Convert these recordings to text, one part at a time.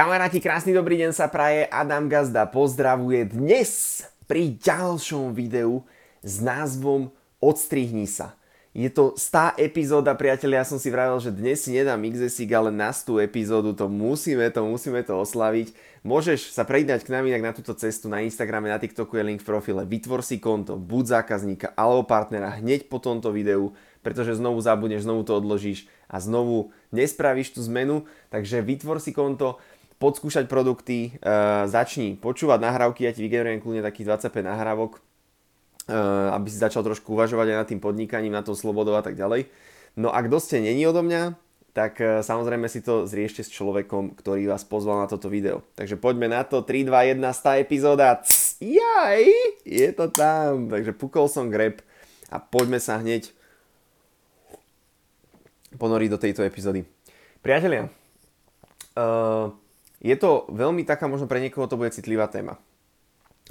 Kamaráti, krásny dobrý deň sa praje. Adam Gazda pozdravuje dnes pri ďalšom videu s názvom Odstrihni sa. Je to stá epizóda, priatelia, ja som si vravil, že dnes si nedám XSIG, ale na tú epizódu to musíme, to musíme to oslaviť. Môžeš sa pridať k nám inak na túto cestu na Instagrame, na TikToku je link v profile. Vytvor si konto, buď zákazníka alebo partnera hneď po tomto videu, pretože znovu zabudneš, znovu to odložíš a znovu nespravíš tú zmenu. Takže vytvor si konto, podskúšať produkty, uh, začni počúvať nahrávky, ja ti vygenerujem kľudne takých 25 nahrávok, uh, aby si začal trošku uvažovať aj nad tým podnikaním, na tom slobodou a tak ďalej. No a kto ste není odo mňa, tak uh, samozrejme si to zriešte s človekom, ktorý vás pozval na toto video. Takže poďme na to, 3, 2, 1, 100 epizóda, jaj, je to tam. Takže pukol som grep a poďme sa hneď ponoriť do tejto epizódy. Priatelia, uh, je to veľmi taká, možno pre niekoho to bude citlivá téma,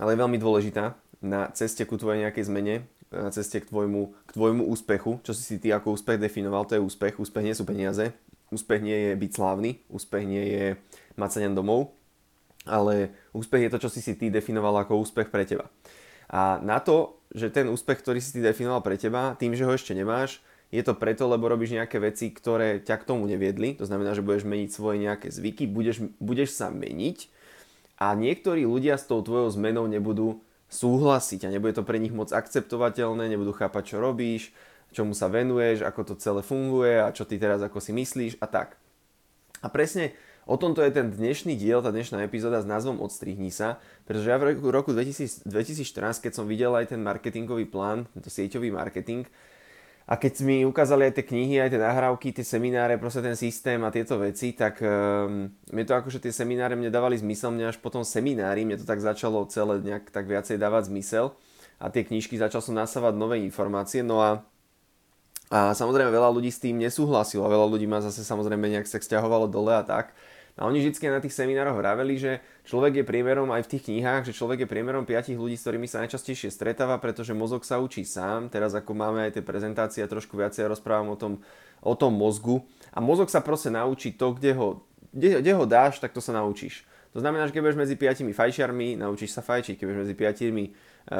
ale je veľmi dôležitá na ceste ku tvojej nejakej zmene, na ceste k tvojmu, k tvojmu úspechu, čo si si ty ako úspech definoval, to je úspech. Úspech nie sú peniaze, úspech nie je byť slávny, úspech nie je mať sa domov, ale úspech je to, čo si si ty definoval ako úspech pre teba. A na to, že ten úspech, ktorý si ty definoval pre teba, tým, že ho ešte nemáš, je to preto, lebo robíš nejaké veci, ktoré ťa k tomu neviedli. To znamená, že budeš meniť svoje nejaké zvyky, budeš, budeš sa meniť a niektorí ľudia s tou tvojou zmenou nebudú súhlasiť a nebude to pre nich moc akceptovateľné, nebudú chápať, čo robíš, čomu sa venuješ, ako to celé funguje a čo ty teraz ako si myslíš a tak. A presne o tomto je ten dnešný diel, tá dnešná epizóda s názvom Odstrihni sa, pretože ja v roku 2000, 2014, keď som videl aj ten marketingový plán, tento sieťový marketing, a keď mi ukázali aj tie knihy, aj tie nahrávky, tie semináre, proste ten systém a tieto veci, tak um, mne to akože tie semináre mne dávali zmysel, mne až potom seminári, mne to tak začalo celé nejak tak viacej dávať zmysel. A tie knižky začal som nasávať nové informácie, no a a samozrejme veľa ľudí s tým nesúhlasilo. Veľa ľudí ma zase samozrejme nejak sa vzťahovalo dole a tak. A oni vždy na tých seminároch vraveli, že človek je priemerom aj v tých knihách, že človek je priemerom piatich ľudí, s ktorými sa najčastejšie stretáva, pretože mozog sa učí sám. Teraz ako máme aj tie prezentácie, trošku viacej rozprávam o tom, o tom mozgu. A mozog sa proste naučí to, kde ho, kde, kde ho dáš, tak to sa naučíš. To znamená, že keď budeš medzi piatimi fajčiarmi, naučíš sa fajčiť, keď budeš medzi piatimi e,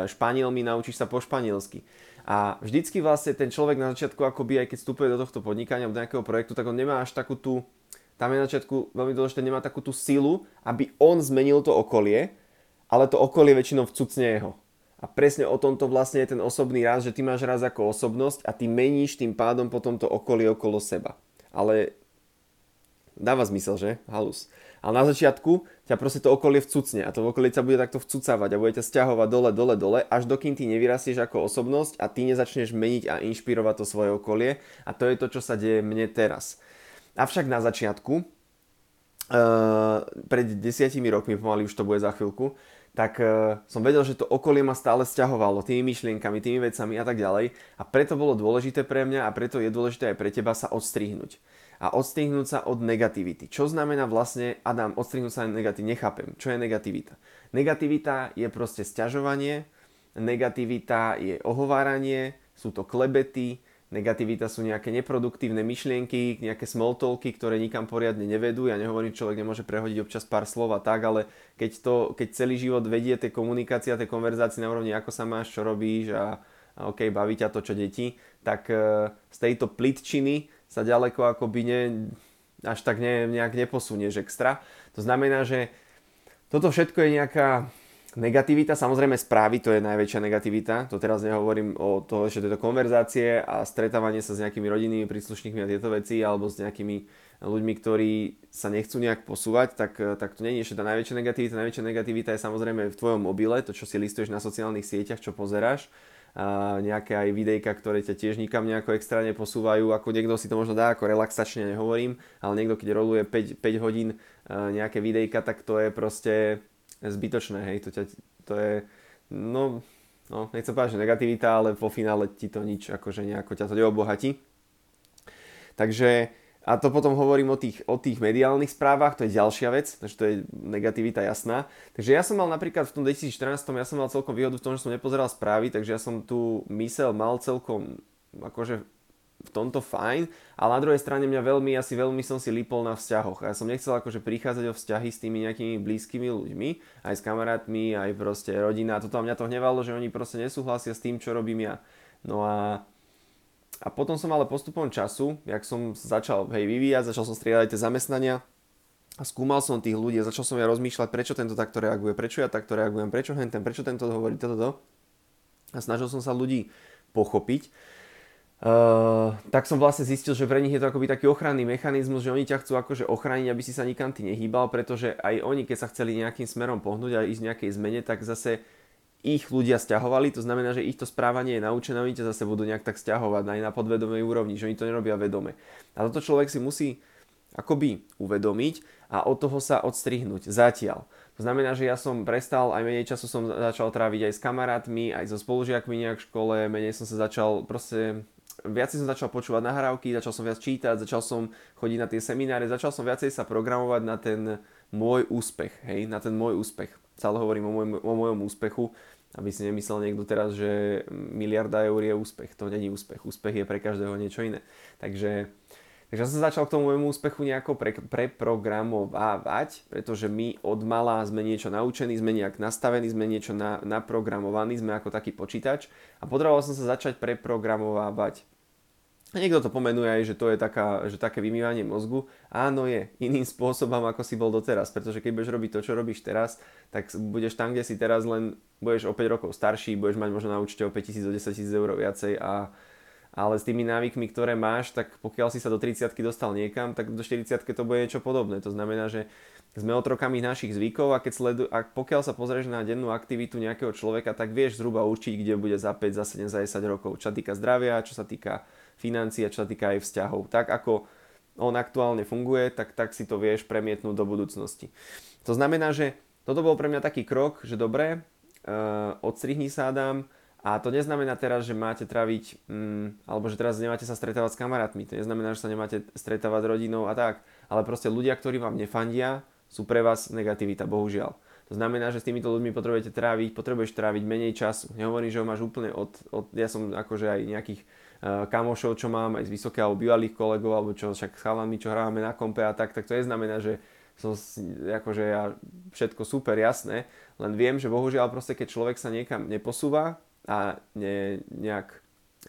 španielmi, naučíš sa po španielsky. A vždycky vlastne ten človek na začiatku, akoby aj keď vstupuje do tohto podnikania, do nejakého projektu, tak on nemá až takú tú, tam je na začiatku veľmi dôležité, nemá takú tú silu, aby on zmenil to okolie, ale to okolie väčšinou vcucne jeho. A presne o tomto vlastne je ten osobný raz, že ty máš raz ako osobnosť a ty meníš tým pádom potom to okolie okolo seba. Ale dáva zmysel, že? Halus. Ale na začiatku ťa proste to okolie vcucne a to okolie sa bude takto vcucávať a bude ťa stiahovať dole, dole, dole, až dokým ty nevyrastieš ako osobnosť a ty nezačneš meniť a inšpirovať to svoje okolie a to je to, čo sa deje mne teraz. Avšak na začiatku, uh, pred desiatimi rokmi, pomaly už to bude za chvíľku, tak uh, som vedel, že to okolie ma stále stiahovalo tými myšlienkami, tými vecami a tak ďalej. A preto bolo dôležité pre mňa a preto je dôležité aj pre teba sa odstrihnúť. A odstrihnúť sa od negativity. Čo znamená vlastne, Adam, odstrihnúť sa od negativity? Nechápem. Čo je negativita? Negativita je proste sťažovanie, negativita je ohováranie, sú to klebety, Negativita sú nejaké neproduktívne myšlienky, nejaké smoltolky, ktoré nikam poriadne nevedú. Ja nehovorím, človek nemôže prehodiť občas pár slov a tak, ale keď, to, keď celý život vedie tie komunikácie a tie konverzácie na úrovni, ako sa máš, čo robíš a, a OK, baví ťa to, čo deti, tak e, z tejto plitčiny sa ďaleko akoby ne, až tak ne, nejak neposunieš extra. To znamená, že toto všetko je nejaká Negativita, samozrejme správy, to je najväčšia negativita. To teraz nehovorím o toho, že tieto konverzácie a stretávanie sa s nejakými rodinnými príslušníkmi a tieto veci, alebo s nejakými ľuďmi, ktorí sa nechcú nejak posúvať, tak, tak to nie je ešte tá najväčšia negativita. Najväčšia negativita je samozrejme v tvojom mobile, to čo si listuješ na sociálnych sieťach, čo pozeráš. A nejaké aj videjka, ktoré ťa tiež nikam nejako extra neposúvajú, ako niekto si to možno dá ako relaxačne, nehovorím, ale niekto keď roluje 5, 5 hodín nejaké videjka, tak to je proste zbytočné, hej, to, ťa, to je, no, no, nechcem povedať, že negativita, ale po finále ti to nič, akože nejako ťa to neobohatí. Takže, a to potom hovorím o tých, o tých mediálnych správach, to je ďalšia vec, takže to je negativita jasná. Takže ja som mal napríklad v tom 2014, ja som mal celkom výhodu v tom, že som nepozeral správy, takže ja som tu mysel mal celkom akože v tomto fajn, ale na druhej strane mňa veľmi, asi veľmi som si lípol na vzťahoch. Ja som nechcel akože prichádzať o vzťahy s tými nejakými blízkymi ľuďmi, aj s kamarátmi, aj proste rodina. Toto a mňa to hnevalo, že oni proste nesúhlasia s tým, čo robím ja. No a, a potom som ale postupom času, jak som začal hej, vyvíjať, začal som striedať tie zamestnania, a skúmal som tých ľudí a začal som ja rozmýšľať, prečo tento takto reaguje, prečo ja takto reagujem, prečo henten, prečo tento hovorí toto. A snažil som sa ľudí pochopiť Uh, tak som vlastne zistil, že pre nich je to akoby taký ochranný mechanizmus, že oni ťa chcú akože ochrániť, aby si sa nikam ty nehýbal, pretože aj oni, keď sa chceli nejakým smerom pohnúť a ísť nejakej zmene, tak zase ich ľudia stiahovali, to znamená, že ich to správanie je naučené, oni ťa zase budú nejak tak stiahovať aj na podvedomej úrovni, že oni to nerobia vedome. A toto človek si musí akoby uvedomiť a od toho sa odstrihnúť zatiaľ. To znamená, že ja som prestal, aj menej času som začal tráviť aj s kamarátmi, aj so spolužiakmi nejak v škole, menej som sa začal proste viac som začal počúvať nahrávky, začal som viac čítať, začal som chodiť na tie semináre, začal som viacej sa programovať na ten môj úspech, hej, na ten môj úspech. Stále hovorím o, môj, o mojom úspechu, aby si nemyslel niekto teraz, že miliarda eur je úspech. To není úspech. Úspech je pre každého niečo iné. Takže Takže som začal k tomu môjmu úspechu nejako pre, preprogramovávať, pretože my od mala sme niečo naučení, sme nejak nastavení, sme niečo na, naprogramovaní, sme ako taký počítač a potreboval som sa začať preprogramovávať. Niekto to pomenuje aj, že to je taká, že také vymývanie mozgu. Áno je, iným spôsobom, ako si bol doteraz, pretože keď budeš robiť to, čo robíš teraz, tak budeš tam, kde si teraz, len budeš o 5 rokov starší, budeš mať možno na účte o 5 000 do 10 000 eur viacej a ale s tými návykmi, ktoré máš, tak pokiaľ si sa do 30 dostal niekam, tak do 40 to bude niečo podobné. To znamená, že sme otrokami našich zvykov a, keď sledu, a pokiaľ sa pozrieš na dennú aktivitu nejakého človeka, tak vieš zhruba určiť, kde bude za 5, za 7, za 10 rokov. Čo sa týka zdravia, čo sa týka financií a čo sa týka aj vzťahov. Tak ako on aktuálne funguje, tak, tak si to vieš premietnúť do budúcnosti. To znamená, že toto bol pre mňa taký krok, že dobre, uh, odstrihni sa Adam, a to neznamená teraz, že máte traviť, mm, alebo že teraz nemáte sa stretávať s kamarátmi. To neznamená, že sa nemáte stretávať s rodinou a tak. Ale proste ľudia, ktorí vám nefandia, sú pre vás negativita, bohužiaľ. To znamená, že s týmito ľuďmi potrebujete tráviť, potrebuješ tráviť menej času. Nehovorím, že ho máš úplne od, od ja som akože aj nejakých uh, kamošov, čo mám, aj z vysokého alebo bývalých kolegov, alebo čo však s chalami, čo hrávame na kompe a tak, tak to neznamená, že som akože ja všetko super, jasné, len viem, že bohužiaľ proste, keď človek sa niekam neposúva, a ne, nejak,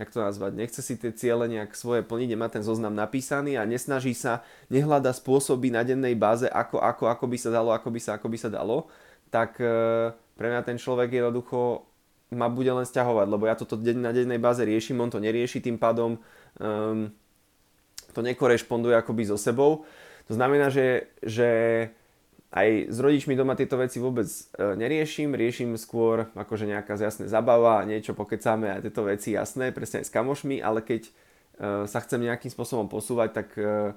jak to nazvať, nechce si tie ciele nejak svoje plniť, nemá ten zoznam napísaný a nesnaží sa, nehľada spôsoby na dennej báze, ako, ako, ako by sa dalo, ako by sa, ako by sa dalo, tak e, pre mňa ten človek jednoducho ma bude len stiahovať, lebo ja toto deň na dennej báze riešim, on to nerieši, tým pádom um, to nekorešponduje akoby so sebou. To znamená, že, že aj s rodičmi doma tieto veci vôbec e, neriešim, riešim skôr akože nejaká jasné zabava, niečo pokecáme a tieto veci jasné, presne aj s kamošmi, ale keď e, sa chcem nejakým spôsobom posúvať, tak e,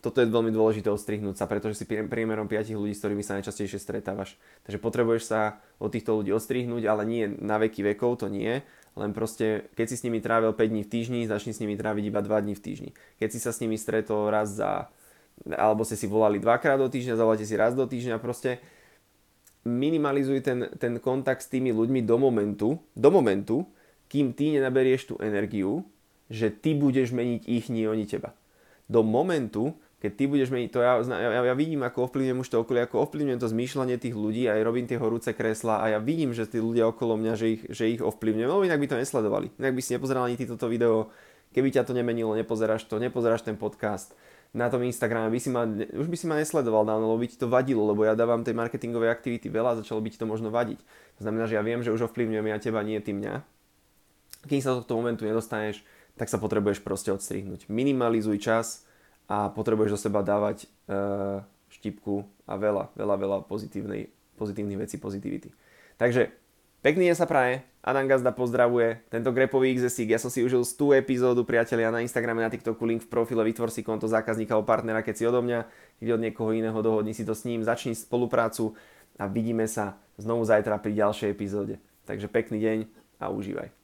toto je veľmi dôležité odstrihnúť sa, pretože si priemerom 5 ľudí, s ktorými sa najčastejšie stretávaš. Takže potrebuješ sa od týchto ľudí odstrihnúť, ale nie na veky vekov, to nie. Len proste, keď si s nimi trávil 5 dní v týždni, začni s nimi tráviť iba 2 dní v týždni. Keď si sa s nimi stretol raz za alebo ste si volali dvakrát do týždňa, zavoláte si raz do týždňa, proste minimalizuj ten, ten kontakt s tými ľuďmi do momentu, do momentu, kým ty nenaberieš tú energiu, že ty budeš meniť ich, nie oni teba. Do momentu, keď ty budeš meniť, to ja, ja, ja vidím, ako ovplyvňujem už to okolie, ako ovplyvňujem to zmýšľanie tých ľudí, aj robím tie horúce kresla a ja vidím, že tí ľudia okolo mňa, že ich, že ich ovplyvňujem, lebo inak by to nesledovali. Inak by si nepozeral ani toto video, keby ťa to nemenilo, nepozeráš to, nepozeráš ten podcast, na tom Instagrame, by si ma, už by si ma nesledoval dávno, lebo by ti to vadilo, lebo ja dávam tej marketingovej aktivity veľa a začalo by ti to možno vadiť. To znamená, že ja viem, že už ovplyvňujem ja teba, nie ty mňa. Kým sa do toho momentu nedostaneš, tak sa potrebuješ proste odstrihnúť. Minimalizuj čas a potrebuješ do seba dávať uh, štipku a veľa, veľa, veľa pozitívnej, pozitívnych vecí, pozitivity. Takže Pekný deň sa praje, Adam Gazda pozdravuje, tento grepový XSIG, ja som si užil 100 epizódu priatelia na Instagrame, na TikToku, link v profile, vytvor si konto zákazníka o partnera, keď si odo mňa, keď od niekoho iného dohodni si to s ním, začni spoluprácu a vidíme sa znovu zajtra pri ďalšej epizóde. Takže pekný deň a užívaj.